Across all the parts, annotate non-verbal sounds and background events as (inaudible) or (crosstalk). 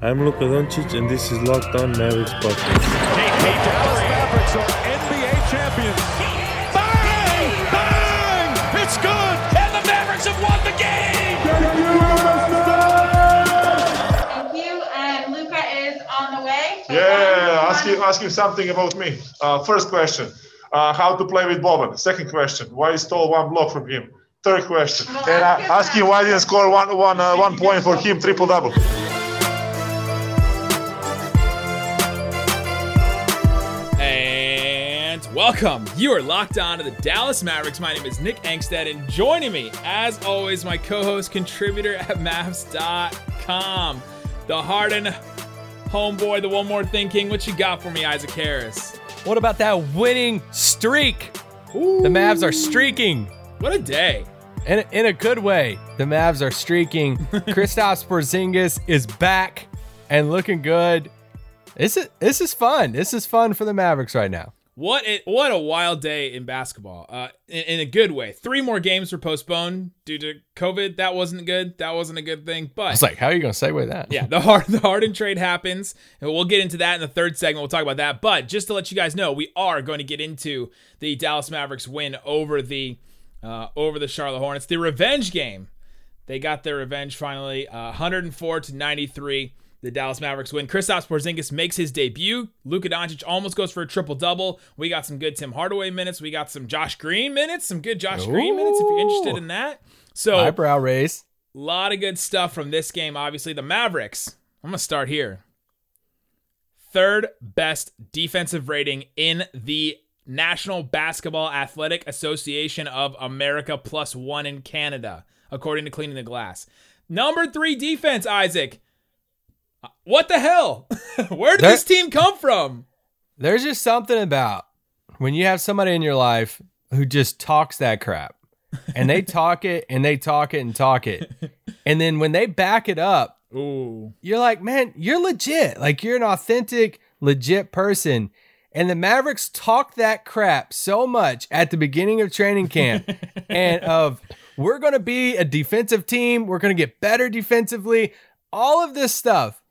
I'm Luka Doncic, and this is Locked On Mavericks podcast. The Dallas Mavericks are NBA champions. Bang! Bang! It's good! And the Mavericks have won the game! Thank you. And Luca is on the way. So Yeah, ask him, ask you something about me. Uh, first question, uh, how to play with Boban. Second question, why you stole one block from him. Third question, Well, and ask uh, him ask you why didn't score one one uh, one point for him triple double. Welcome. You are locked on to the Dallas Mavericks. My name is Nick Angstadt, and joining me, as always, my co-host, contributor at Mavs.com, the Harden homeboy, the one more thing king. What you got for me, Isaac Harris? What about that winning streak? The Mavs are streaking. What a day! In, in a good way. The Mavs are streaking. (laughs) Kristaps Porzingis is back and looking good. This is this is fun. This is fun for the Mavericks right now. What a, what a wild day in basketball. Uh, in, in a good way. Three more games were postponed due to COVID. That wasn't good. That wasn't a good thing. But it's like, how are you going to segue that? Yeah, the hard the Harden trade happens, and we'll get into that in the third segment. We'll talk about that. But just to let you guys know, we are going to get into the Dallas Mavericks win over the uh, over the Charlotte Hornets, the revenge game. They got their revenge finally, uh, 104 to 93. The Dallas Mavericks win. Kristaps Porzingis makes his debut. Luka Doncic almost goes for a triple double. We got some good Tim Hardaway minutes. We got some Josh Green minutes. Some good Josh Green minutes if you're interested in that. So Eyebrow raise. a lot of good stuff from this game. Obviously, the Mavericks. I'm gonna start here. Third best defensive rating in the National Basketball Athletic Association of America, plus one in Canada, according to Cleaning the Glass. Number three defense, Isaac. What the hell? (laughs) Where did That- this team come from? There's just something about when you have somebody in your life who just talks that crap and they (laughs) talk it and they talk it and talk it. And then when they back it up, Ooh. you're like, man, you're legit. Like you're an authentic, legit person. And the Mavericks talk that crap so much at the beginning of training camp (laughs) and of we're going to be a defensive team, we're going to get better defensively, all of this stuff.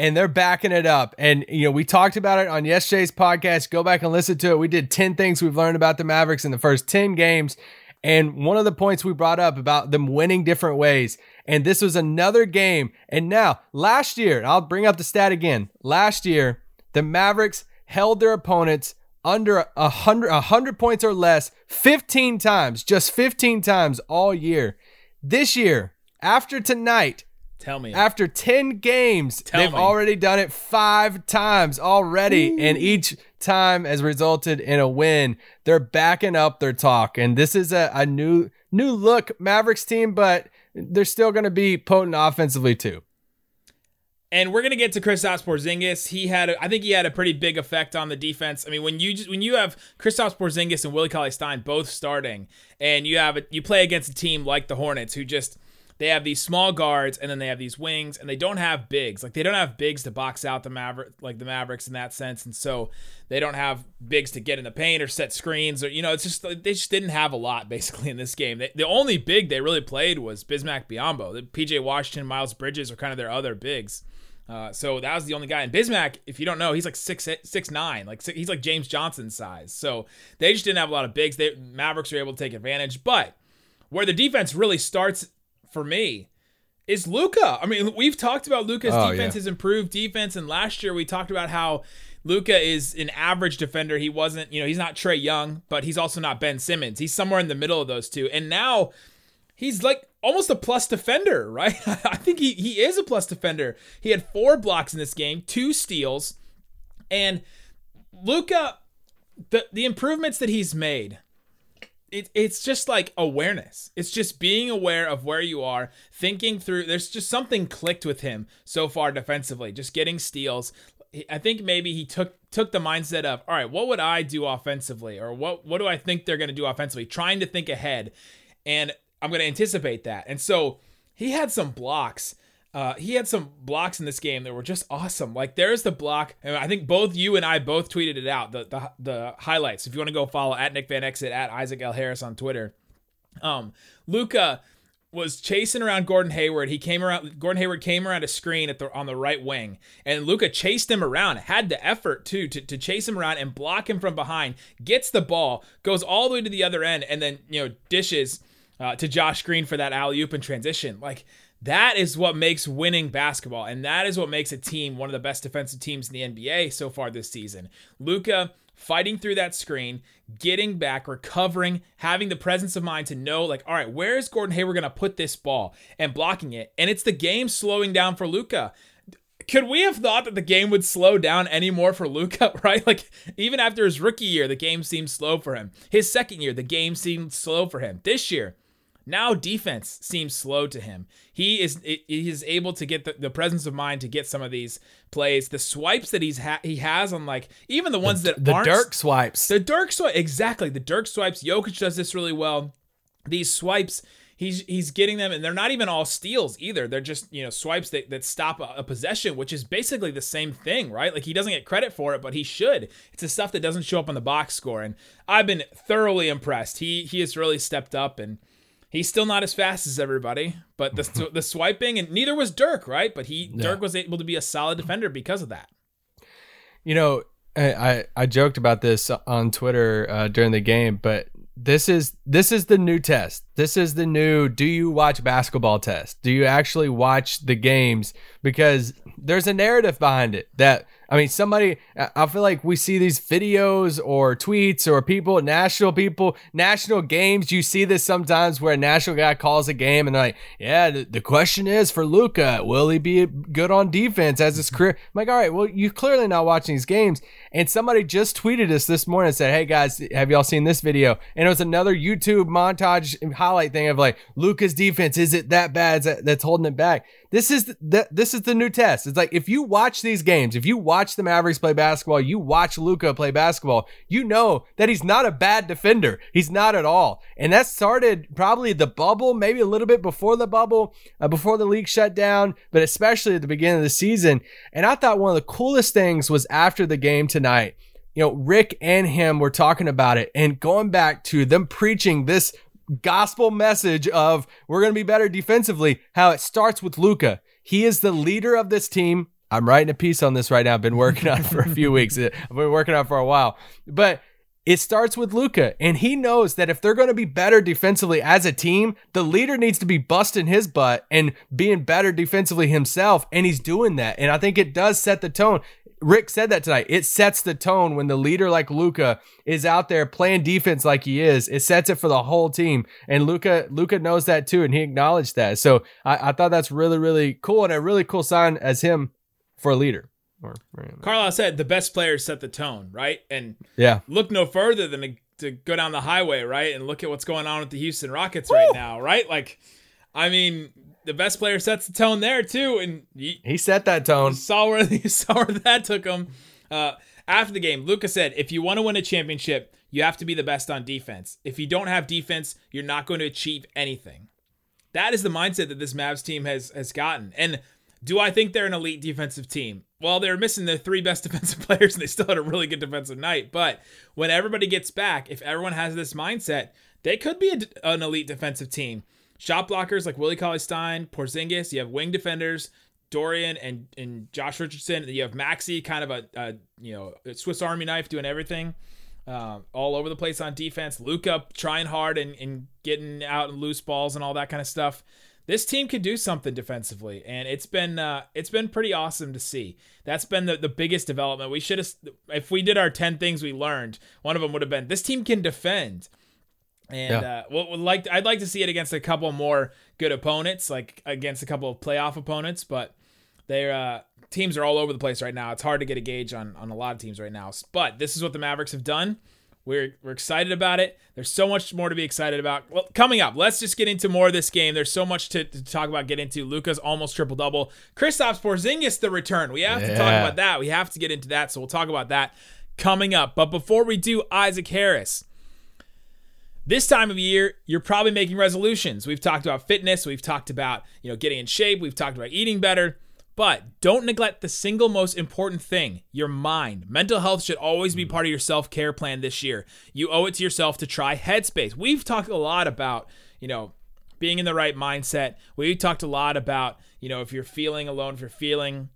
And they're backing it up. And, you know, we talked about it on yesterday's podcast. Go back and listen to it. We did 10 things we've learned about the Mavericks in the first 10 games. And one of the points we brought up about them winning different ways. And this was another game. And now, last year, I'll bring up the stat again. Last year, the Mavericks held their opponents under a hundred, a hundred points or less 15 times, just 15 times all year. This year, after tonight, Tell me. after 10 games, Tell they've me. already done it five times already, and each time has resulted in a win. They're backing up their talk, and this is a, a new new look Mavericks team, but they're still going to be potent offensively too. And we're gonna get to Kristaps Porzingis. He had, a, I think, he had a pretty big effect on the defense. I mean, when you just when you have Kristaps Porzingis and Willie Cauley Stein both starting, and you have a, you play against a team like the Hornets, who just they have these small guards and then they have these wings, and they don't have bigs. Like they don't have bigs to box out the Maverick, like the Mavericks in that sense, and so they don't have bigs to get in the paint or set screens, or you know, it's just they just didn't have a lot (laughs) basically in this game. They, the only big they really played was Bismack Biyombo. The PJ Washington, Miles Bridges are kind of their other bigs. Uh, so that was the only guy. And Bismack, if you don't know, he's like six six nine, like si- he's like James Johnson size. So they just didn't have a lot of bigs. They Mavericks were able to take advantage. But where the defense really starts for me is Luca. I mean, we've talked about Luca's Oh, defense yeah. has improved defense, and last year we talked about how Luca is an average defender. He wasn't, you know, he's not Trae Young, but he's also not Ben Simmons. He's somewhere in the middle of those two. And now he's like almost a plus defender, (laughs) right? I think he, he is a plus defender. He had four blocks in this game, two steals, and Luca, the the improvements that he's made, it, it's just like awareness. It's just being aware of where you are, thinking through. There's just something clicked with him so far defensively, just getting steals. I think maybe he took took the mindset of, all right, what would I do offensively, or what what do I think they're going to do offensively? Trying to think ahead, and I'm going to anticipate that. And so he had some blocks. Uh, he had some blocks in this game that were just awesome. Like there's the block, and I think both you and I both tweeted it out. The the, the highlights. If you want to go follow at Nick Van Exel at Isaac L Harris on Twitter. Um, Luca was chasing around Gordon Hayward. He came around. Gordon Hayward came around a screen at the on the right wing, and Luca chased him around. Had the effort too to, to chase him around and block him from behind. Gets the ball, goes all the way to the other end, and then you know dishes uh, to Josh Green for that alley oop and transition. Like that is what makes winning basketball, and that is what makes a team one of the best defensive teams in the NBA so far this season. Luca fighting through that screen, getting back, recovering, having the presence of mind to know, like, all right, where is Gordon Hayward going to put this ball and blocking it? And it's the game slowing down for Luca. Could we have thought that the game would slow down any more for Luca, (laughs) right? Like, even after his rookie year, the game seemed slow for him. His second year, the game seemed slow for him. This year, now defense seems slow to him. He is he is able to get the, the presence of mind to get some of these plays. The swipes that he's ha- he has on like even the ones that the aren't Dirk swipes. the Dirk swipe exactly the Dirk swipes. Jokic does this really well. These swipes. He's, he's getting them, and they're not even all steals either. They're just you know swipes that, that stop a, a possession, which is basically the same thing, right? Like he doesn't get credit for it, but he should. It's the stuff that doesn't show up on the box score, and I've been thoroughly impressed. He he has really stepped up, and He's still not as fast as everybody, but the (laughs) the swiping and neither was Dirk, right? But he No. Dirk was able to be a solid defender because of that. You know, I I, I joked about this on Twitter uh, during the game, but this is this is the new test. This is the new do you watch basketball test? Do you actually watch the games because there's a narrative behind it that I mean somebody I feel like we see these videos or tweets or people national people national games. You see this sometimes where a national guy calls a game and they're like yeah the, the question is for Luca will he be good on defense as his career? I'm like all right well you're clearly not watching these games and somebody just tweeted us this morning and said hey guys have y'all seen this video and it was another YouTube montage highlight thing of like Luca's defense is it that bad that- that's holding it back this is the, this is the new test. It's like if you watch these games, if you watch the Mavericks play basketball, you watch Luca play basketball, you know that he's not a bad defender. He's not at all. And that started probably the bubble, maybe a little bit before the bubble, uh, before the league shut down, but especially at the beginning of the season. And I thought one of the coolest things was after the game tonight. You know, Rick and him were talking about it and going back to them preaching this gospel message of we're going to be better defensively, how it starts with Luca. He is the leader of this team. I'm writing a piece on this right now. I've been working on it for a few weeks. (laughs) I've been working on it for a while. But it starts with Luca, and he knows that if they're going to be better defensively as a team, the leader needs to be busting his butt and being better defensively himself, and he's doing that. And I think it does set the tone. Rick said that tonight. It sets the tone when the leader like Luca is out there playing defense like he is. It sets it for the whole team, and Luca Luca knows that too, and he acknowledged that. So I, I thought that's really really cool and a really cool sign as him for a leader. Or, Carlisle said the best players set the tone, right? And yeah, look no further than to, to go down the highway, right? And look at what's going on with the Houston Rockets right now, right? Like, I mean, the best player sets the tone there too, and you, he set that tone. (laughs) saw where (laughs) you saw where that took him. Uh, after the game, Luca said, "If you want to win a championship, you have to be the best on defense. If you don't have defense, you're not going to achieve anything." That is the mindset that this Mavs team has has gotten. And do I think they're an elite defensive team? Well, they're missing their three best (laughs) defensive players, and they still had a really good defensive night. But when everybody gets back, if everyone has this mindset, they could be a, an elite defensive team. Shot blockers like Willie Cauley Stein, Porzingis. You have wing defenders, Dorian and and Josh Richardson. You have Maxi, kind of a, a you know Swiss Army knife, doing everything. Uh, all over the place on defense. Luca trying hard and, and getting out and loose balls and all that kind of stuff. This team could do something defensively, and it's been uh, it's been pretty awesome to see. That's been the, the biggest development. We should have, if we did our ten things we learned, one of them would have been this team can defend. And Yeah. uh, like I'd like to see it against a couple more good opponents, like against a couple of playoff opponents, but their uh, teams are all over the place right now. It's hard to get a gauge on on a lot of teams right now. But this is what the Mavericks have done. We're we're excited about it. There's so much more to be excited about. Well, coming up, let's just get into more of this game. There's so much to, to talk about. Get into Luca's almost triple double. Kristaps Porzingis the return. We have to talk about that. We have to get into that. So we'll talk about that coming up. But before we do, Isaac Harris. This time of year, you're probably making resolutions. We've talked about fitness, we've talked about, you know, getting in shape, we've talked about eating better, but don't neglect the single most important thing, your mind. Mental health should always be part of your self-care plan this year. You owe it to yourself to try Headspace. We've talked a lot about, you know, being in the right mindset. We talked a lot about, you know, if you're feeling alone, if you're feeling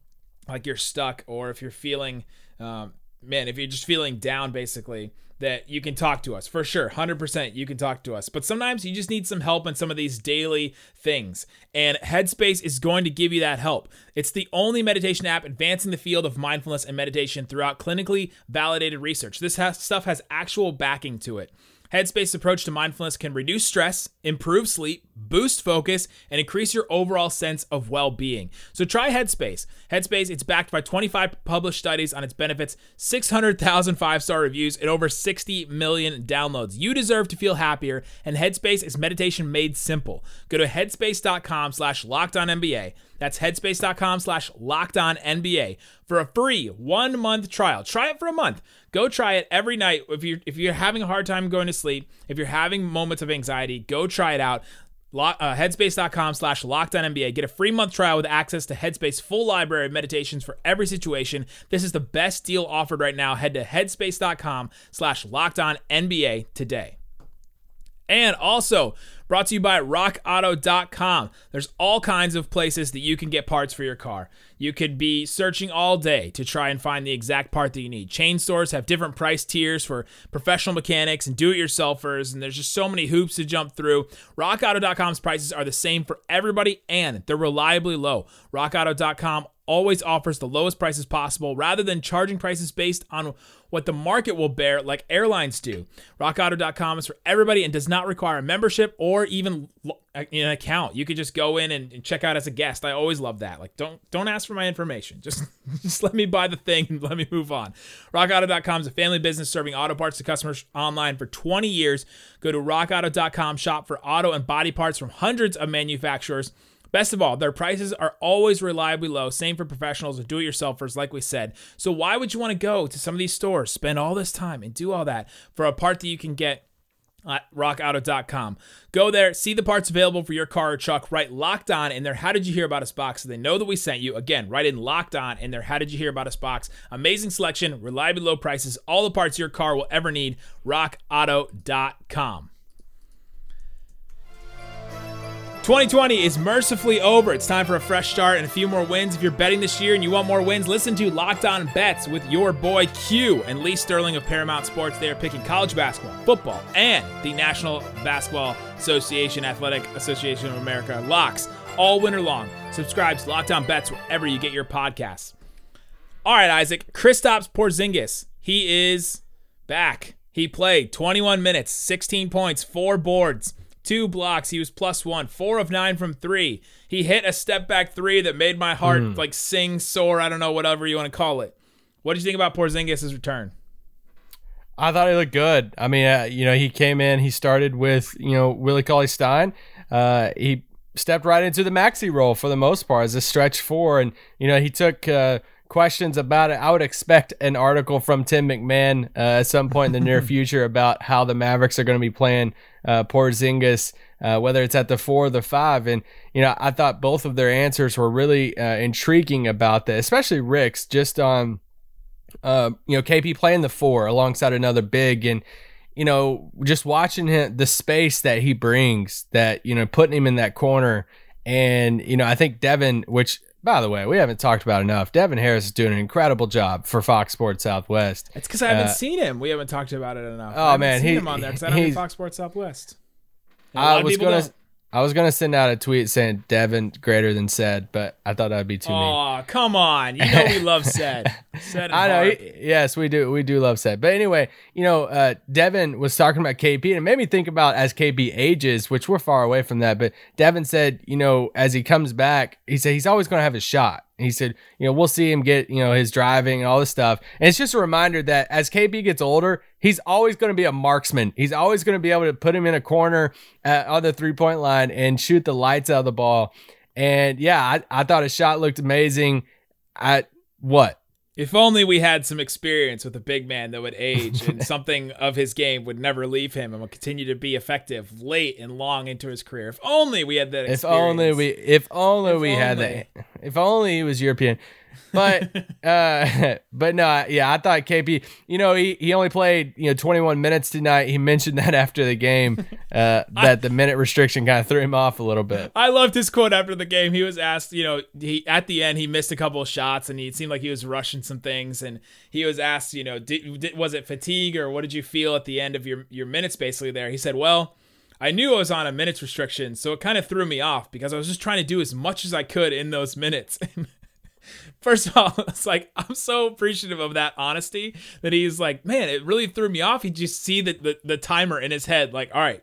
like you're stuck, or if you're feeling, um, man, if you're just feeling down, basically, that you can talk to us. For sure 100% you can talk to us. But sometimes you just need some help in some of these daily things. And headspace is going to give you that help. It's the only meditation app advancing the field of mindfulness and meditation throughout clinically validated research. This has, stuff has actual backing to it Headspace's approach to mindfulness can reduce stress, improve sleep, boost focus, and increase your overall sense of well being. So try Headspace. Headspace, it's backed by 25 published studies on its benefits, 600,000 five star reviews, and over 60 million downloads. You deserve to feel happier, and Headspace is meditation made simple. Go to headspace.com slash NBA. That's headspace.com slash locked on NBA for a free one month trial. Try it for a month. Go try it every night. If you're if you're having a hard time going to sleep, if you're having moments of anxiety, go try it out. uh, headspace.com slash NBA. Get a free month trial with access to Headspace full library of meditations for every situation. This is the best deal offered right now. Head to headspace.com slash NBA today. And also, brought to you by rockauto.com. There's all kinds of places that you can get parts for your car. You could be searching all day to try and find the exact part that you need. Chain stores have different price tiers for professional mechanics and do it yourselfers, and there's just so many hoops to jump through. RockAuto.com's prices are the same for everybody and they're reliably low. RockAuto.com always offers the lowest prices possible rather than charging prices based on what the market will bear like airlines do. RockAuto.com is for everybody and does not require a membership or even an account. You could just go in and, check out as a guest. I always love that. Like don't don't ask for my information. Just (laughs) just let me buy the thing and let me move on. RockAuto.com is a family business serving auto parts to customers online for 20 years. Go to RockAuto.com shop for auto and body parts from hundreds of manufacturers. Best of all, their prices are always reliably low. Same for professionals and do it yourselfers, like we said. So, why would you want to go to some of these stores, spend all this time, and do all that for a part that you can get? at rockauto.com. Go there, see the parts available for your car or truck, write locked on in their How Did You Hear About Us box so they know that we sent you. Again, write in locked on in their How Did You Hear About Us box. Amazing selection, reliably low prices, all the parts your car will ever need. rockauto.com. 2020 is mercifully over. It's time for a fresh start and a few more wins. If you're betting this year and you want more wins, listen to Locked On Bets with your boy Q and Lee Sterling of Paramount Sports. They are picking college basketball, football, and the National Basketball Association, Athletic Association of America locks all winter long. Subscribe to Locked On Bets wherever you get your podcasts. All right, Isaac. Kristaps Porzingis. He is back. He played 21 minutes, 16 points, four boards two blocks. He was plus one, four of nine from three. He hit a step back three that made my heart mm. like sing, soar. I don't know, whatever you want to call it. What did you think about Porzingis' return? I thought he looked good. I mean, uh, you know, he came in, he started with, you know, Willie Cauley Stein. Uh, he stepped right into the maxi role for the most part as a stretch four. And, you know, he took uh, questions about it. I would expect an article from Tim McMahon uh, at some point in the near (laughs) future about how the Mavericks are going to be playing uh, Porzingis, uh, whether it's at the four or the five. And, you know, I thought both of their answers were really uh, intriguing about that, especially Rick's just on, uh, you know, KP playing the four alongside another big and, you know, just watching him, the space that he brings, that, you know, putting him in that corner. And, you know, I think Devin, which by the way, we haven't talked about enough. Devin Harris is doing an incredible job for Fox Sports Southwest. It's because I haven't uh, seen him. We haven't talked about it enough. Oh man, he's him on there because I don't do Fox Sports Southwest. I was gonna. Don't. I was gonna send out a tweet saying Devin greater than said, but I thought that'd be too Oh, come on! You know we love said. said (laughs) I know. He, yes, we do. We do love said. But anyway, you know, uh, Devin was talking about KP, and it made me think about as KP ages, which we're far away from that. But Devin said, you know, as he comes back, he said he's always gonna have a shot. He said, you know, we'll see him get, you know, his driving and all this stuff. And it's just a reminder that as KP gets older, he's always going to be a marksman. He's always going to be able to put him in a corner on the three point line and shoot the lights out of the ball. And yeah, I, I thought his shot looked amazing. At what? If only we had some experience with a big man that would age and (laughs) something of his game would never leave him and would continue to be effective late and long into his career. If only we had that experience. If only we if only if we only. had that if only he was European. But uh, (laughs) but no, yeah, I thought KP. You know, he he only played you know 21 minutes tonight. He mentioned that (laughs) after the game uh, (laughs) that the minute restriction kind of threw him off a little bit. I loved his quote after the game. He was asked, you know, he at the end he missed a couple of shots and he seemed like he was rushing some things. And he was asked, you know, did, did, was it fatigue or what did you feel at the end of your your minutes basically there? He said, well. I knew I was on a minutes restriction, so it kind of threw me off because I was just trying to do as much as I could in those minutes. First of all, (laughs) it's like I'm so appreciative of that honesty that he's like, man, it really threw me off. He just see the, the, the timer in his head, like, all right,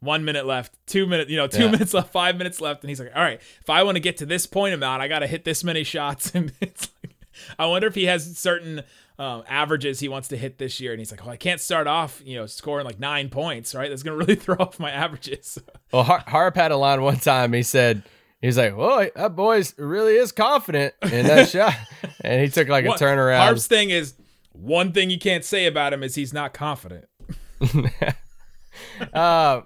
one minute left, two minutes, you know, two Yeah. minutes left, five minutes left, and he's like, all right, if I want to get to this point amount, I got to hit this many shots, (laughs) and it's like, I wonder if he has certain um, averages he wants to hit this year, and he's like, well, I can't start off, you know, scoring like nine points, right? That's gonna (laughs) really throw off my averages. Well, Har- Harp had a line one time. He said. He was like, "Well, that boy's really is confident in that (laughs) shot," and he took like a What- turnaround. Harp's thing is one thing you can't say about him is he's not confident. (laughs) uh,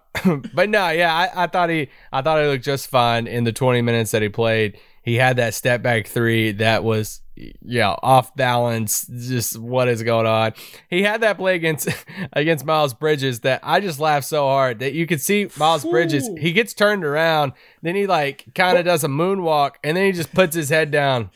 but no, yeah, I, I thought he, I thought he looked just fine in the 20 minutes that he played. He had that step back three that was, yeah, off balance. Just what is going on? He had that play against (laughs) against Miles Bridges that I just laughed so hard that you could see Miles Bridges. He gets turned around, then he like kind of does a moonwalk, and then he just puts his head down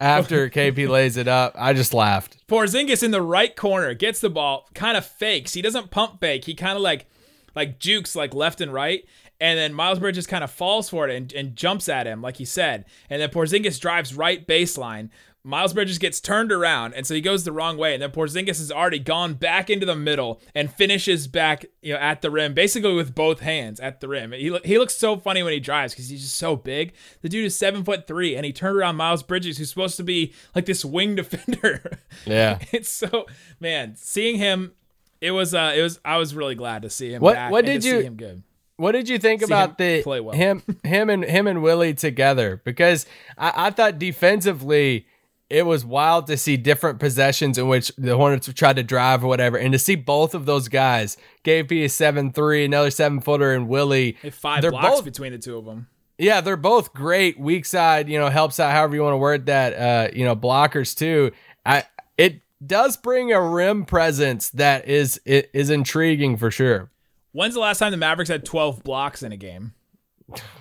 after (laughs) KP lays it up. I just laughed. Porzingis in the right corner gets the ball, kind of fakes. He doesn't pump fake. He kind of like like jukes like left and right. And then Miles Bridges kind of falls for it and, and jumps at him, like he said. And then Porzingis drives right baseline. Miles Bridges gets turned around, and so he goes the wrong way. And then Porzingis has already gone back into the middle and finishes back, you know, at the rim, basically with both hands at the rim. He, he looks so funny when he drives because he's just so big. The dude is seven foot three, and he turned around Miles Bridges, who's supposed to be like this wing (laughs) defender. Yeah. it's so man, seeing him, it was uh, it was I was really glad to see him. What- back what did to you- see him good? What did you think about him the play well. him him and him and Willie together? Because I, I thought defensively it was wild to see different possessions in which the Hornets tried to drive or whatever, and to see both of those guys, KP a seven three, another seven footer, and Willie. they five they're blocks both between the two of them. yeah, they're both great weak side, you know, helps out however you want to word that, uh, you know, blockers too. I it does bring a rim presence that is it is intriguing for sure. When's the last time the Mavericks had 12 blocks in a game?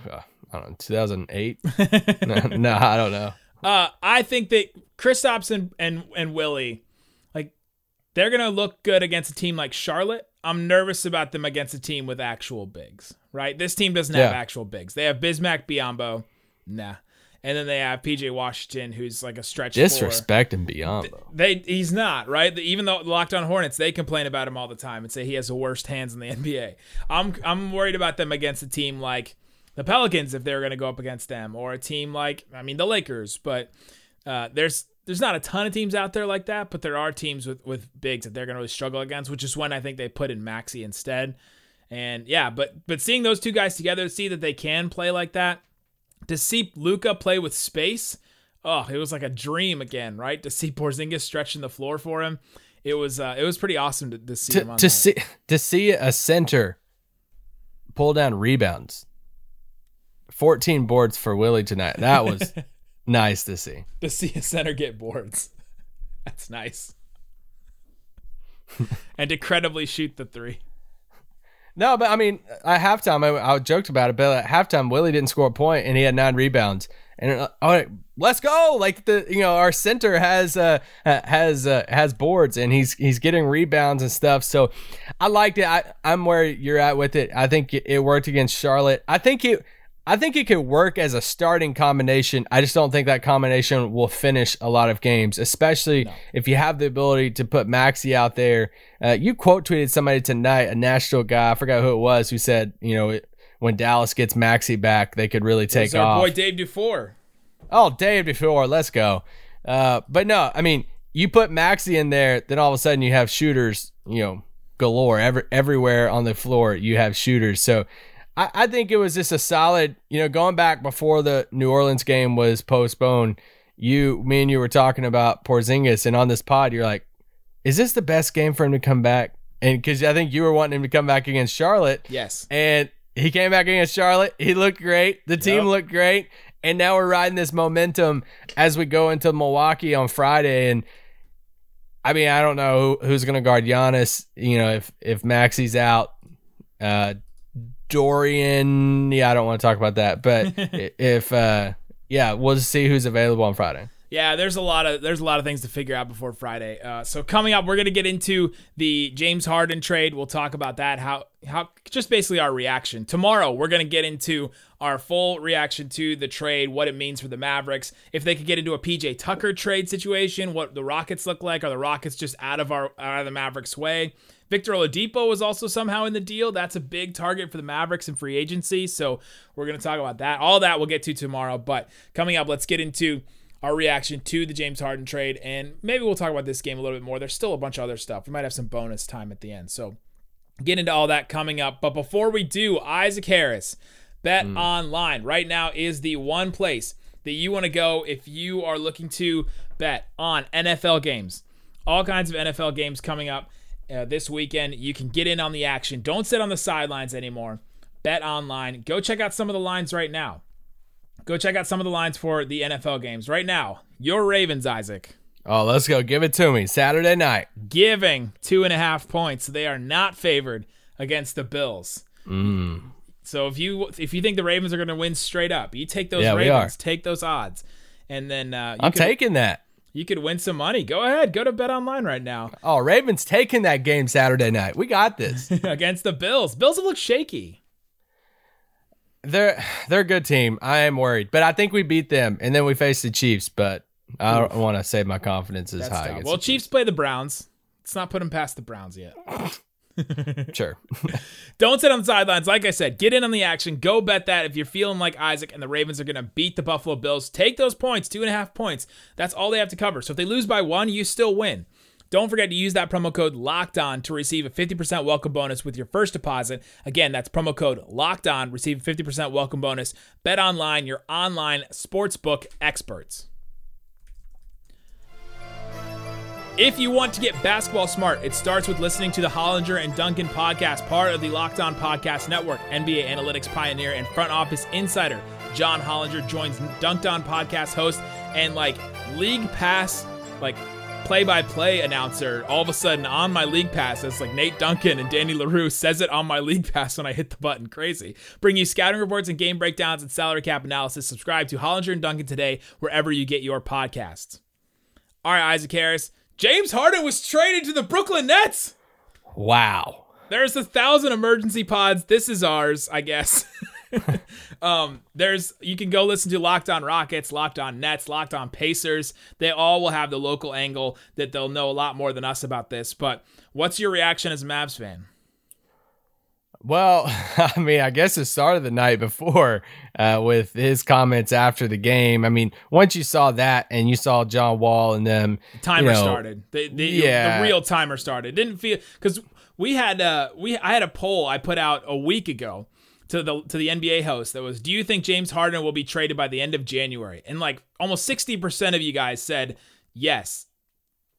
Uh, I don't know, 2008. (laughs) no, no, I don't know. Uh, I think that Kristaps and, and and Willie, like, they're gonna look good against a team like Charlotte. I'm nervous about them against a team with actual bigs. Right? This team doesn't have actual bigs. They have Bismack Biyombo, nah, and then they have PJ Washington, who's like a stretch. Disrespect and beyond, though. They he's not right. Even though Locked On Hornets, they complain about him all the time and say he has the worst hands in the (laughs) NBA. I'm I'm worried about them against a team like the Pelicans if they're going to go up against them, or a team like I mean the Lakers. But uh, there's there's not a ton of teams out there like that, but there are teams with with bigs that they're going to really struggle against, which is when I think they put in Maxi instead. And yeah, but but seeing those two guys together, see that they can play like that, to see Luca play with space, oh, it was like a dream again, right? To see Porzingis stretching the floor for him, it was uh, it was pretty awesome to, to see him To, on to see to see a center pull down rebounds. 14 boards for Willie tonight. That was (laughs) nice to see. to see a center get boards. (laughs) That's nice. (laughs) and to credibly shoot the three. No, but I mean, at halftime, I, I joked about it, but at halftime, Willie didn't score a point and he had nine rebounds. And uh, all right, let's go! Like the you know our center has uh has uh, has boards and he's he's getting rebounds and stuff. So I liked it. I I'm where you're at with it. I think it, it worked against Charlotte. I think it. I think it could work as a starting combination. I just don't think that combination will finish a lot of games, especially if you have the ability to put Maxi out there. Uh, you quote tweeted somebody tonight, a Nashville guy, I forgot who it was, who said, you know, it, when Dallas gets Maxi back, they could really take off. boy Dave Dufour. Oh, Dave Dufour, let's go. Uh, but no, I mean, you put Maxi in there, then all of a sudden you have shooters, you know, galore. Every, everywhere on the floor, you have shooters. So I, I think it was just a solid, you know, going back before the New Orleans game was postponed. You, me, and you were talking about Porzingis, and on this pod, you're like, "Is this the best game for him to come back?" And because I think you were wanting him to come back against Charlotte, Yes. and he came back against Charlotte. He looked great. The team Yep. looked great. and now we're riding this momentum as we go into Milwaukee on Friday. And I mean, I don't know who, who's going to guard Giannis. You know, if if Maxi's out, uh, Dorian. Yeah, I don't want to talk about that. But (laughs) if uh, yeah, we'll just see who's available on Friday. Yeah, there's a lot of there's a lot of things to figure out before Friday. Uh, so coming up, we're gonna get into the James Harden trade. We'll talk about that. How how just basically our reaction tomorrow. We're gonna get into our full reaction to the trade, what it means for the Mavericks, if they could get into a PJ Tucker trade situation, what the Rockets look like. Are the Rockets just out of our out of the Mavericks' way? Victor Oladipo was also somehow in the deal. That's a big target for the Mavericks in free agency. So we're gonna talk about that. All that we'll get to tomorrow. But coming up, let's get into our reaction to the James Harden trade, and maybe we'll talk about this game a little bit more. There's still a bunch of other stuff. We might have some bonus time at the end. So get into all that coming up. But before we do, Isaac Harris, Bet mm. Online right now is the one place that you want to go if you are looking to bet on NFL games. All kinds of NFL games coming up uh, this weekend. You can get in on the action. Don't sit on the sidelines anymore. Bet online. Go check out some of the lines right now. Go check out some of the lines for the NFL games right now. Your Ravens, Isaac. Oh, let's go. Give it to me. Saturday night. Giving two and a half points. They are not favored against the Bills. Mm. So if you if you think the Ravens are going to win straight up, you take those yeah, Ravens, take those odds, and then uh, I'm could, taking that. You could win some money. Go ahead, go to Bet Online right now. (laughs) Oh, Ravens taking that game Saturday night. We got this (laughs) against the Bills. Bills look shaky. They're they're a good team. I am worried, but I think we beat them, and then we face the Chiefs. But I don't want to save my confidence as That's high. Well, Chiefs, Chiefs play the Browns. Let's not put them past the Browns yet. (laughs) sure. (laughs) Don't sit on the sidelines. Like I said, get in on the action. Go bet that if you're feeling like Isaac and the Ravens are going to beat the Buffalo Bills, take those points, two and a half points. That's all they have to cover. So if they lose by one, you still win. Don't forget to use that promo code Locked On to receive a 50% welcome bonus with your first deposit. Again, that's promo code Locked On. Receive a 50% welcome bonus. Bet online, your online sportsbook experts. If you want to get basketball smart, it starts with listening to the Hollinger and Duncan podcast, part of the Locked On Podcast Network. NBA analytics pioneer and front office insider. John Hollinger joins Dunc'd On podcast host and like league pass, like play-by-play announcer all of a sudden on my league pass. It's like nate duncan and danny Leroux says it on my league pass when i hit the button. Crazy. Bring you scouting reports and game breakdowns and salary cap analysis. Subscribe to hollinger and duncan today wherever you get your podcasts. All right isaac harris james harden was traded to the brooklyn nets wow there's a thousand emergency pods this is ours i guess (laughs) um, there's you can go listen to Locked On Rockets, Locked On Nets, Locked On Pacers. They all will have the local angle that they'll know a lot more than us about this. But what's your reaction as a Mavs fan? Well, (laughs) I mean, I guess it started the night before uh, with his comments after the game. I mean, once you saw that and you saw John Wall and them, the timer you know, started. The, the, yeah. the real timer started. Didn't feel because we had uh we I had a poll I put out a week ago to the to the NBA host that was, "Do you think James Harden will be traded by the end of January?" And like almost 60% of you guys said yes,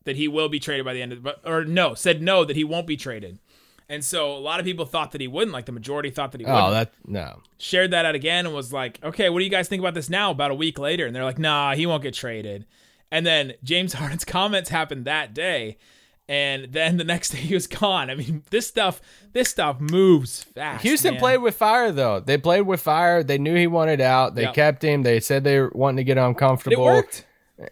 that he will be traded by the end of but or no, said no that he won't be traded. And so a lot of people thought that he wouldn't, like the majority thought that he oh, wouldn't. Oh, that no. Shared that out again and was like, "Okay, what do you guys think about this now about a week later?" And they're like, "Nah, he won't get traded." And then James (laughs) Harden's comments happened that day and then the next day he was gone. I mean, this stuff, this stuff moves fast. Houston man. played with fire though. They played with fire. They knew he wanted out. They yep. kept him. They said they were wanting to get uncomfortable. It worked.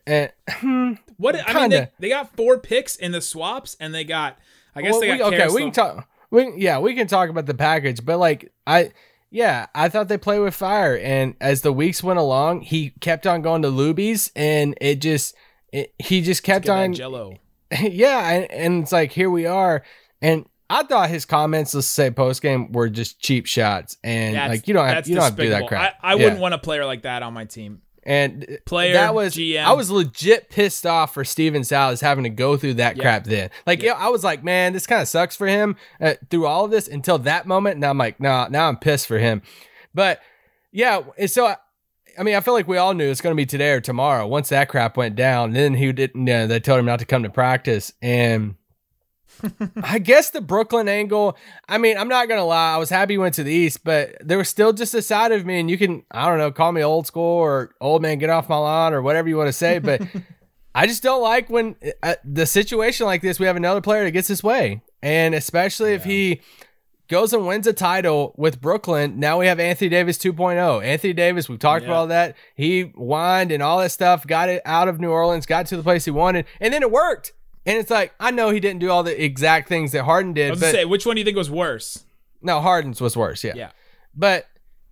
And (laughs) hmm, what kinda. I mean, they, they, got four picks in the swaps, and they got. I guess well, they got. We, okay, we can talk. We yeah, we can talk about the package, but like I. Yeah, I thought they played with fire, and as the weeks went along, he kept on going to Luby's, and it just it, he just kept on Jello (laughs) yeah, and, and it's like here we are, and I thought his comments, let's say post game, were just cheap shots, and that's, like you don't have you don't have to do that crap. I, I yeah. wouldn't want a player like that on my team. And player that was GM. I was legit pissed off for Stephen Silas having to go through that crap. Then, like, yeah. I was like, man, this kind of sucks for him uh, through all of this until that moment. Now I'm like, nah, now I'm pissed for him. But yeah, so I mean, I feel like we all knew it's going to be today or tomorrow. Once that crap went down, then he didn't. You know, they told him not to come to practice, and I guess the Brooklyn angle. I mean, I'm not gonna lie. I was happy he went to the East, but there was still just a side of me, and you can, I don't know, call me old school or old man, get off my lawn or whatever you want to say, but (laughs) I just don't like when uh, the situation like this. We have another player that gets his way, and especially if he goes and wins a title with Brooklyn. Now we have Anthony Davis 2.0. Anthony Davis, we've talked Yeah. about all that. He whined and all that stuff, got it out of New Orleans, got to the place he wanted, and then it worked. And it's like, I know he didn't do all the exact things that Harden I did, was but say, which one do you think was worse? no, Harden's was worse. Yeah. Yeah. But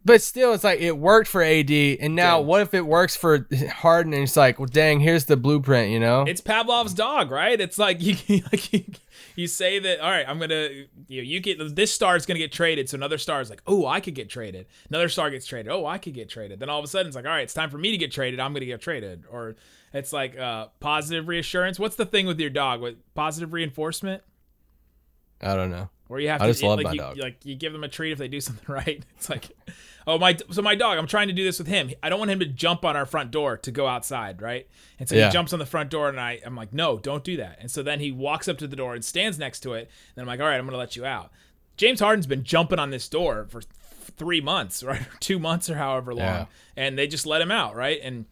but still, it's like it worked for AD, and now what if it works for Harden? And it's like, well, dang, here's the blueprint, you know? It's Pavlov's dog, right? It's like (laughs) you like you, you say that. All right, I'm gonna you know, you get this star is gonna get traded, so another star is like, oh, I could get traded. Another star gets traded. Oh, I could get traded. Then all of a sudden it's like, all right, it's time for me to get traded. I'm gonna get traded. Or it's like uh, positive reassurance. What's the thing with your dog? With positive reinforcement, I don't know. where you have I to just love like, my you, dog. like you give them a treat if they do (laughs) something right. It's like, oh my, so my dog. I'm trying to do this with him. I don't want him to jump on our front door to go outside, right? And so Yeah. he jumps on the front door, and I, I'm like, no, don't do that. And so then he walks up to the door and stands next to it. And I'm like, all right, I'm gonna let you out. James Harden's been jumping on this door for three months, (laughs) right, or two months, or however long, Yeah. and they just let him out, right? And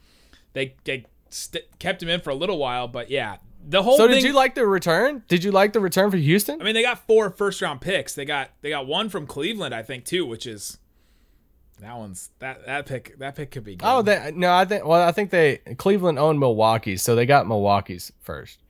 they they st- kept him in for a little while, but yeah, the whole So thing. did you like the return? Did you like the return for Houston? I mean, they got four first round picks. They got they got one from Cleveland, I think, too, which is that one's that that pick that pick could be good. Oh, they, no, I think. Well, I think they Cleveland owned Milwaukee, so they got Milwaukee's first.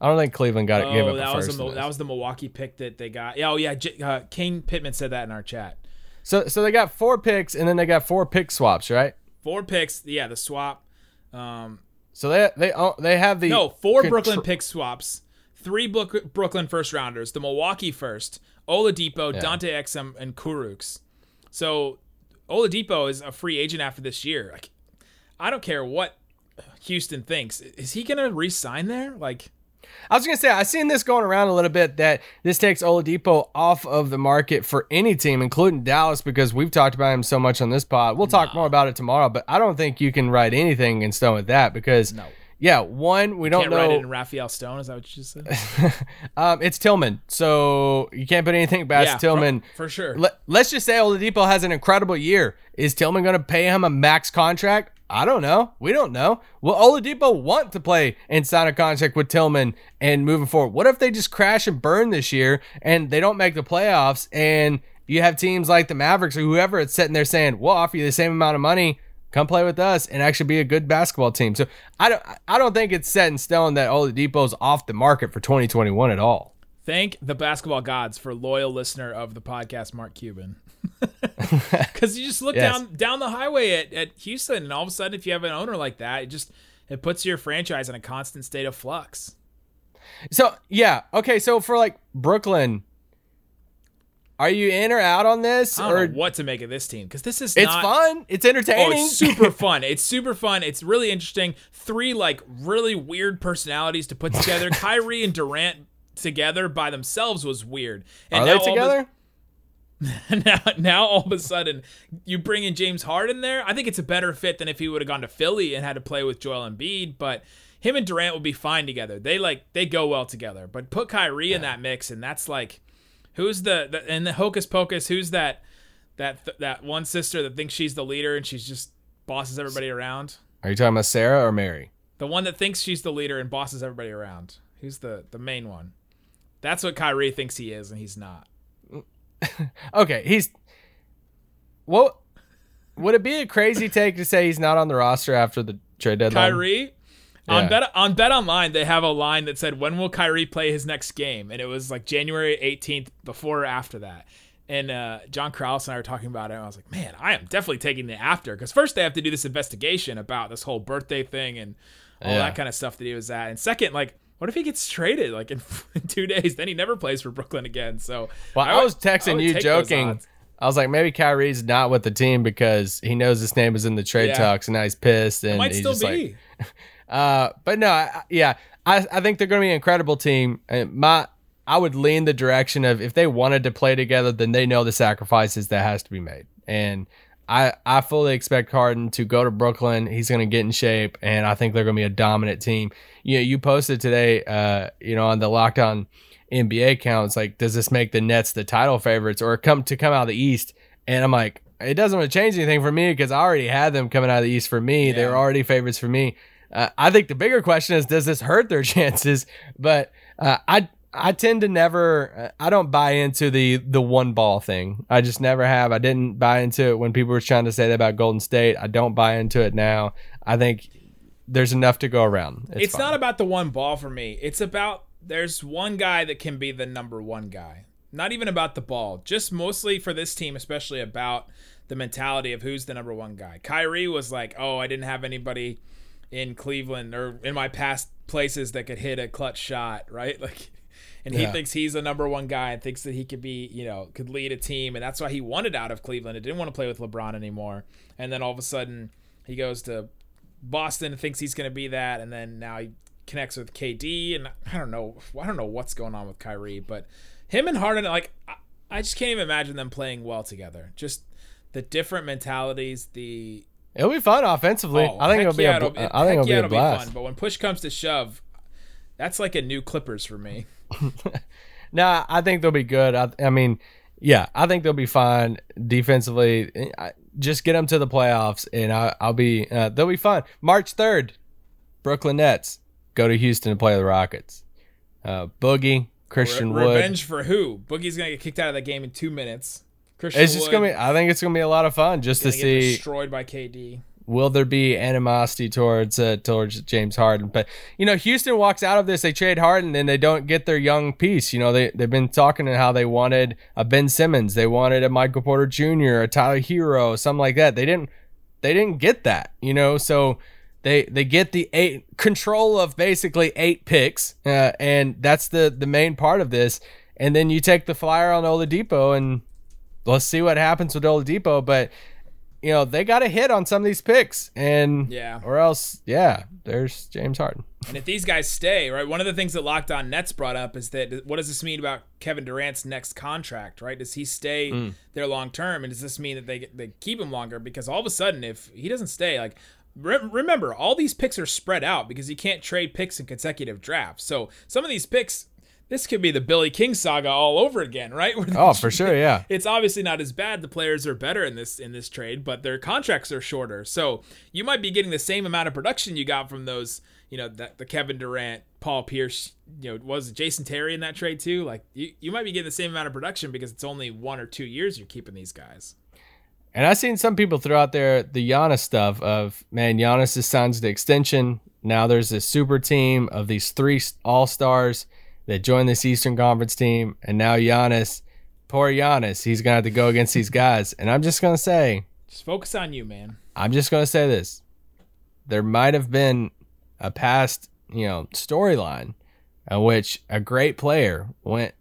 I don't think Cleveland got it. gave oh, up that was first. the, in Mil- this. that was the Milwaukee pick that they got. Yeah, oh yeah, J- uh, Kane Pitman said that in our chat. so so they got four picks, and then they got four pick swaps, right? Four picks, yeah, the swap. Um, So they they own- they have the no, four contr- Brooklyn pick swaps, three Brook- Brooklyn first rounders, the Milwaukee first, Oladipo, Yeah. Dante Exum, and Kurucs. So Oladipo is a free agent after this year. Like, I don't care what Houston thinks. Is he gonna re-sign there? Like, I was gonna say I've seen this going around a little bit that this takes Oladipo off of the market for any team, including Dallas, because we've talked about him so much on this pod. We'll talk more about it tomorrow, but I don't think you can write anything in stone with that because No. yeah, one we don't can't write it in know. Rafael Stone. Is that what you just said? (laughs) um, it's Tilman, so you can't put anything past yeah, Tilman. for, for sure. Let, let's just say Oladipo has an incredible year. Is Tilman going to pay him a max contract? I don't know. We don't know. Will Oladipo want to play and sign a contract with Tilman and moving forward? What if they just crash and burn this year and they don't make the playoffs and you have teams like the Mavericks or whoever it's sitting there saying, "We'll offer you the same amount of money, come play with us and actually be a good basketball team." So I don't, I don't think it's set in stone that Oladipo's off the market for 2021 at all. Thank the basketball gods for loyal listener of the podcast, Mark Cuban. (laughs) Because you just look Yes. down down the highway at, at Houston, and all of a sudden, if you have an owner like that, it just it puts your franchise in a constant state of flux. So yeah, okay. So for like Brooklyn, are you in or out on this? Or what to make of this team because this is it's not, fun, it's Oh, entertaining. it's super (laughs) fun. It's super fun. It's really interesting. Three like really weird personalities to put together. (laughs) Kyrie and Durant together by themselves was weird. And are now they together? (laughs) now, now all of a sudden you bring in James Harden there. I think it's a better fit than if he would have gone to Philly and had to play with Joel Embiid. But him and Durant would be fine together. They like they go well together. But put Kyrie in that mix, and that's like, who's the, the and the hocus pocus? Who's that that that one sister that thinks she's the leader and she's just bosses everybody around? Are you talking about Sarah or Mary? The one that thinks she's the leader and bosses everybody around. Who's the the main one? That's what Kyrie thinks he is, and he's not. (laughs) Okay, he's. What would it be a crazy take to say he's not on the roster after the trade deadline? Kyrie. Yeah. On bet on Bet Online, they have a line that said, "When will Kyrie play his next game?" And it was like January 18th, before or after that. And uh, John Krause and I were talking about it. And I was like, "Man, I am definitely taking the after because first they have to do this investigation about this whole birthday thing and all Yeah. that kind of stuff that he was at. And second, like, what if he gets traded like in, (laughs) in two days? Then he never plays for Brooklyn again. So Well, I, would- was texting would you joking. I was like, maybe Kyrie's not with the team because he knows his name is in the trade Yeah. talks, and now he's pissed, and Might he's still just like, be. (laughs) Uh, but no, I, yeah, I, I think they're going to be an incredible team. And my, I would lean the direction of if they wanted to play together, then they know the sacrifices that has to be made. And I, I fully expect Harden to go to Brooklyn. He's going to get in shape, and I think they're going to be a dominant team. You know, you posted today, uh, you know, on the Locked On NBA counts. Like, does this make the Nets the title favorites or come to come out of the East? And I'm like, it doesn't really change anything for me because I already had them coming out of the East for me. They Yeah. were already favorites for me. Uh, I think the bigger question is, does this hurt their (laughs) chances? But uh, I I tend to never. I don't buy into the the one ball thing. I just never have. I didn't buy into it when people were trying to say that about Golden State. I don't buy into it now. I think there's enough to go around. It's, fine. not about the one ball for me. It's about there's one guy that can be the number one guy. Not even about the ball. Just mostly for this team, especially about the mentality of who's the number one guy. Kyrie was like, "Oh, I didn't have anybody in Cleveland or in my past places that could hit a clutch shot, right?" (laughs) Like and he thinks he's the number one guy and thinks that he could be, you know, could lead a team and that's why he wanted out of Cleveland. He didn't want to play with LeBron anymore. And then all of a sudden he goes to Boston and thinks he's going to be that, and then now he connects with KD, and I don't know, I don't know what's going on with Kyrie, but him and Harden, like, I, I just can't even imagine them playing well together. Just the different mentalities, the It'll be fun offensively. oh, I think it'll be yeah, a. be- I think it'll yeah, be a blast. But when push comes to shove, that's like a new Clippers for me. (laughs) Nah, I think they'll be good. I, I mean, yeah, I think they'll be fine defensively. I, just get them to the playoffs, and I, I'll be. Uh, they'll be fine. March third, Brooklyn Nets go to Houston to play the Rockets. Uh, Boogie, Christian Re- Wood. Revenge for who? Boogie's gonna get kicked out of the game in two minutes. Christian It's just Wood gonna be. I think it's gonna be a lot of fun just to see destroyed by KD. Will there be animosity towards uh, towards James Harden? But you know, Houston walks out of this, they trade Harden, and they don't get their young piece. You know, they they've been talking to how they wanted a Ben Simmons, they wanted a Michael Porter Jr., a Tyler Herro, something like that. They didn't they didn't get that. You know, so. They, they get the eight control of basically eight picks, uh, and that's the the main part of this. And then you take the flyer on Oladipo, and let's see what happens with Oladipo. But you know they got to hit on some of these picks, and Yeah. or else, yeah, there's James Harden. And if these guys stay, right, one of the things that Locked On Nets brought up is that what does this mean about Kevin Durant's next contract, right? Does he stay hmm. there long term, and does this mean that they they keep him longer? Because all of a sudden, if he doesn't stay, like re- remember, all these picks are spread out because you can't trade picks in consecutive drafts. So some of these picks, this could be the Billy King saga all over again, right? (laughs) Oh, for sure, yeah. (laughs) it's obviously not as bad. The players are better in this in this trade, but their contracts are shorter. So you might be getting the same amount of production you got from those, you know, the, the Kevin Durant, Paul Pierce, you know, was Jason Terry in that trade too? Like you, you might be getting the same amount of production because it's only one or two years you're keeping these guys. And I've seen some people throw out there the Giannis stuff of man, Giannis has signed the extension. Now there's this super team of these three all stars that join this Eastern Conference team, and now Giannis, poor Giannis, he's gonna have to go against these guys. And I'm just gonna say, Just focus on you, man. I'm just gonna say this: there might have been a past, you know, storyline in which a great player went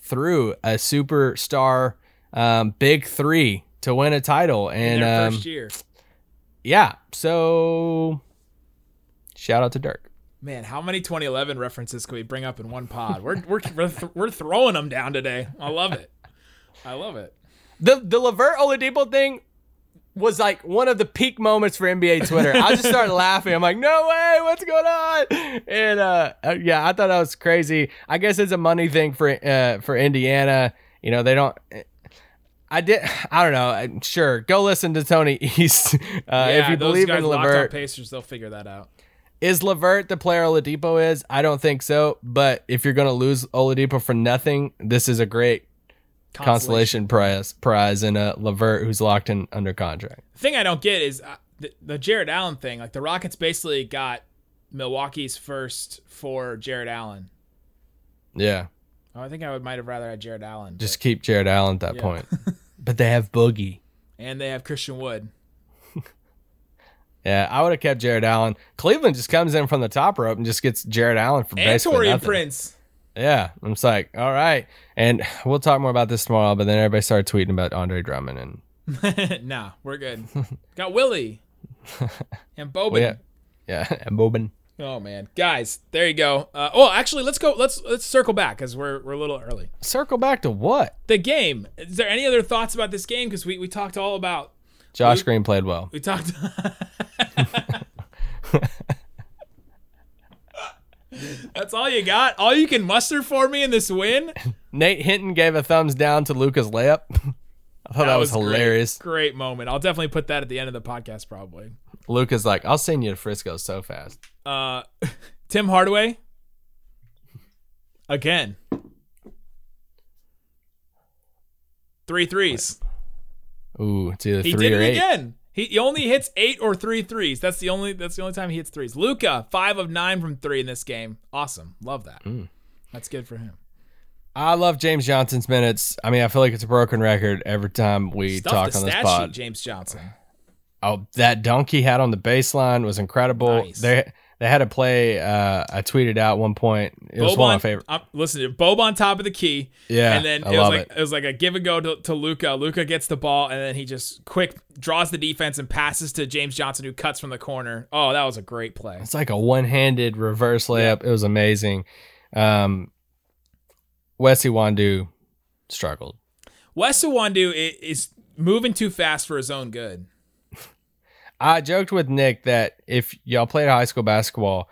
through a superstar um, big three to win a title, In and their um, first year. yeah, so shout out to Dirk. Man, how many 2011 references can we bring up in one pod? We're we're (laughs) we're, th- we're throwing them down today. I love it. I love it. The the Levert Oladipo thing was like one of the peak moments for NBA Twitter. I just started laughing. I'm like, no way, what's going on? And uh, uh, yeah, I thought that was crazy. I guess it's a money thing for uh, for Indiana. You know, they don't. I did. (sighs) I don't know. I'm Sure, go listen to Tony East. (laughs) Uh, yeah, if you believe in Levert, Pacers, they'll figure that out. Is Levert the player Oladipo is? I don't think so. But if you're gonna lose Oladipo for nothing, this is a great consolation prize prize in a Levert who's locked in under contract. The thing I don't get is uh, the, the Jarrett Allen thing. Like the Rockets basically got Milwaukee's first for Jarrett Allen. Yeah. Oh, I think I would might have rather had Jarrett Allen. Just keep Jarrett Allen at that Yeah. point. (laughs) but they have Boogie. and they have Christian Wood. Yeah, I would have kept Jarrett Allen. Cleveland just comes in from the top rope and just gets Jarrett Allen for And basically Taurean nothing. Prince. Yeah, I'm just like, all right. And we'll talk more about this tomorrow. But then everybody started tweeting about Andre Drummond and (laughs) nah, we're good. (laughs) got Willie (laughs) and Boban. well, yeah, yeah, and Boban. Oh man, guys, there you go. Uh, oh, actually, let's go. Let's let's circle back because we're we're a little early. Circle back to what? The game. Is there any other thoughts about this game? Because we we talked all about Josh Luke- Green played well. we talked. (laughs) That's all you got? All you can muster for me in this win? (laughs) Nate Hinton gave a thumbs down to Luka's layup. (laughs) I thought that, was, great. hilarious. Great moment. I'll definitely put that at the end of the podcast, probably. Luka's like, I'll send you to Frisco so fast. Uh, Tim Hardaway. Again. Three threes. Ooh, it's either He three did or it eight. again. He, he only hits eight or three threes. That's the only that's the only time he hits threes. Luka, five of nine from three in this game. Awesome. Love that. Mm. That's good for him. I love James Johnson's minutes. I mean, I feel like it's a broken record every time we Stuff talk on this pod. sheet, James Johnson. Oh, that dunk he had on the baseline was incredible. Nice. They they had a play. Uh, I tweeted out one point. It was one of my favorite. Um, listen, to Bob on top of the key. Yeah, and then I it was like it. it. was like a give and go to, to Luka. Luka gets the ball, and then he just quick draws the defense and passes to James Johnson, who cuts from the corner. Oh, that was a great play. It's like a one-handed reverse layup. It was amazing. Um, Wes Iwundu struggled. Wes Iwundu i- is moving too fast for his own good. I joked with Nick that if y'all played high school basketball,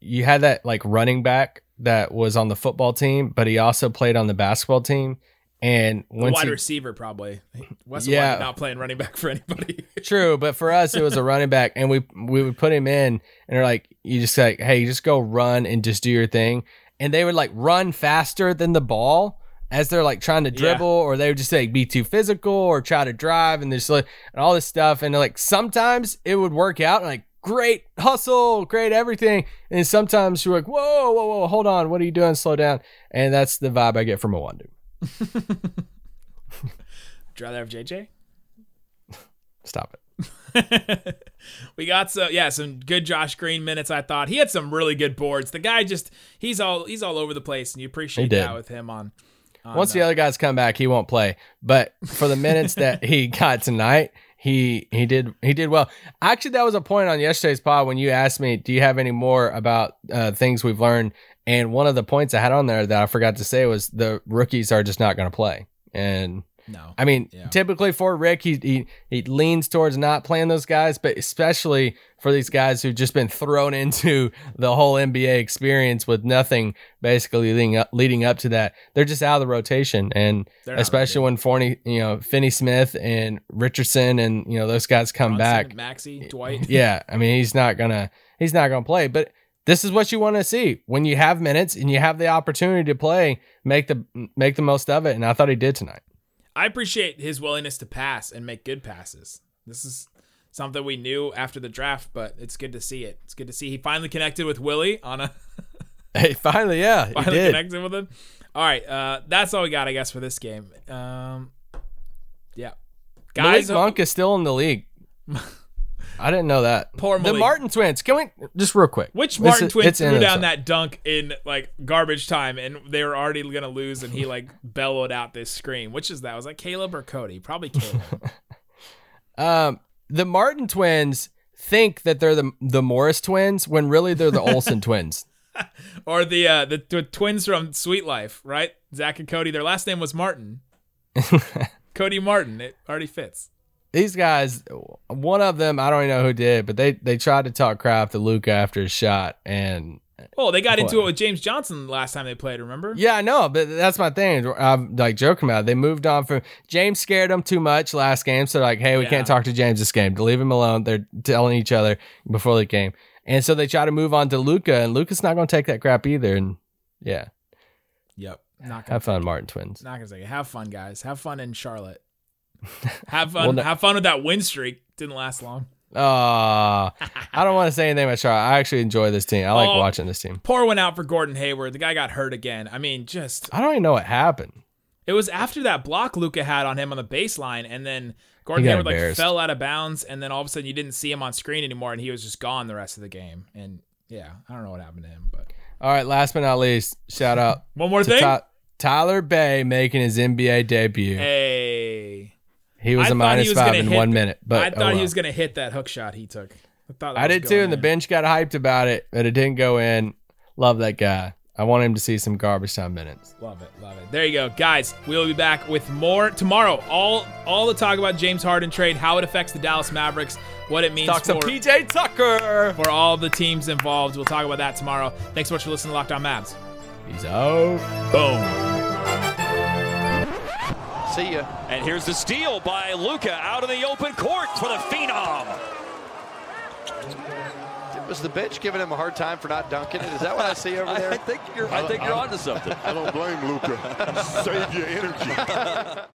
you had that like running back that was on the football team, but he also played on the basketball team. And once wide he, receiver, probably. Wes Yeah. Not playing running back for anybody. (laughs) True, but for us it was a running back, and we we would put him in, and they're like, you just like, hey, just go run and just do your thing, and they would like run faster than the ball as they're like trying to Yeah. dribble, or they would just like be too physical or try to drive, and there's like and all this stuff, and like sometimes it would work out, and like great hustle, great everything, and sometimes you're like, whoa, whoa, whoa, hold on, what are you doing? Slow down, and that's the vibe I get from Iwundu. Would (laughs) you rather have JJ? (laughs) Stop it. (laughs) we got some yeah some good Josh Green minutes. I thought he had some really good boards. The guy just he's all he's all over the place, and you appreciate that with him on. On Once the other guys come back, he won't play. But for the minutes that he (laughs) got tonight, he he did he did well. Actually, that was a point on yesterday's pod when you asked me, "Do you have any more about uh, things we've learned?" And one of the points I had on there that I forgot to say was the rookies are just not going to play. And no, I mean, Yeah. typically for Rick, he, he he leans towards not playing those guys, but especially for these guys who've just been thrown (laughs) into the whole NBA experience with nothing basically leading up, leading up to that, they're just out of the rotation. And especially when Forney, you know, Finney Smith and Richardson and you know those guys come Brunson, back, Maxi, Dwight. (laughs) yeah, I mean he's not gonna he's not gonna play, but this is what you want to see when you have minutes and you have the opportunity to play. Make the make the most of it, and I thought he did tonight. I appreciate his willingness to pass and make good passes. This is something we knew after the draft, but it's good to see it. It's good to see he finally connected with Willie on a (laughs) Hey, finally, yeah, he finally did. connected with him. All right, uh, that's all we got, I guess, for this game. Um, yeah, Malik guys, Monk is still in the league. (laughs) I didn't know that. Poor Malik. the Martin twins. Can we just real quick? which Martin twin it's threw down that dunk in like garbage time, and they were already gonna lose, and he like (laughs) bellowed out this scream. Which is that? Was that Caleb or Cody? Probably Caleb. (laughs) Um, the Martin twins think that they're the the Morris twins when really they're the Olsen (laughs) twins. or the uh the, the twins from Suite Life, right? Zach and Cody. Their last name was Martin. Cody Martin. It already fits. These guys, one of them, I don't even know who did, but they they tried to talk crap to Luka after his shot, and Oh, they got into it with James Johnson last time they played. Remember? yeah, I know, but that's my thing. I'm like joking about. It. They moved on from James scared them too much last game, so like, hey, we Yeah. can't talk to James this game. To leave him alone. They're telling each other before the game, and so they try to move on to Luka, and Luka's not going to take that crap either. And yeah, Yep. Not gonna have fun, Martin twins. not gonna say it. have fun, guys. Have fun in Charlotte. Have fun. Well, no- have fun with that win streak. Didn't last long. Ah, I don't want to say anything about Charlotte. I actually enjoy this team. I like Oh. watching this team. Poor went out for Gordon Hayward. The guy got hurt again. I mean, just I don't even know what happened. it was after that block Luka had on him on the baseline, and then Gordon Hayward like fell out of bounds, and then all of a sudden you didn't see him on screen anymore, and he was just gone the rest of the game. And yeah, I don't know what happened to him, but All right, last but not least, shout out (laughs) one more thing. Ty- Tyler Bey making his NBA debut. Hey, he was I a minus was five in one the- minute, but I oh thought he was gonna hit that hook shot he took. I thought I did too, going and the bench got hyped about it, but it didn't go in. Love that guy. I want him to see some garbage time minutes. Love it, love it. There you go, guys. We will be back with more tomorrow. All all the talk about James Harden trade, how it affects the Dallas Mavericks, what it means Talk to for, PJ Tucker. for all the teams involved. We'll talk about that tomorrow. Thanks so much for listening to Locked On Mavs. He's out. Boom. See ya. And here's the steal by Luka out in the open court for the Phenom. It Was the bench giving him a hard time for not dunking it? Is that what I see over (laughs) there? I think you're I think you're uh, onto something. I don't blame Luka. (laughs) Save your energy. (laughs)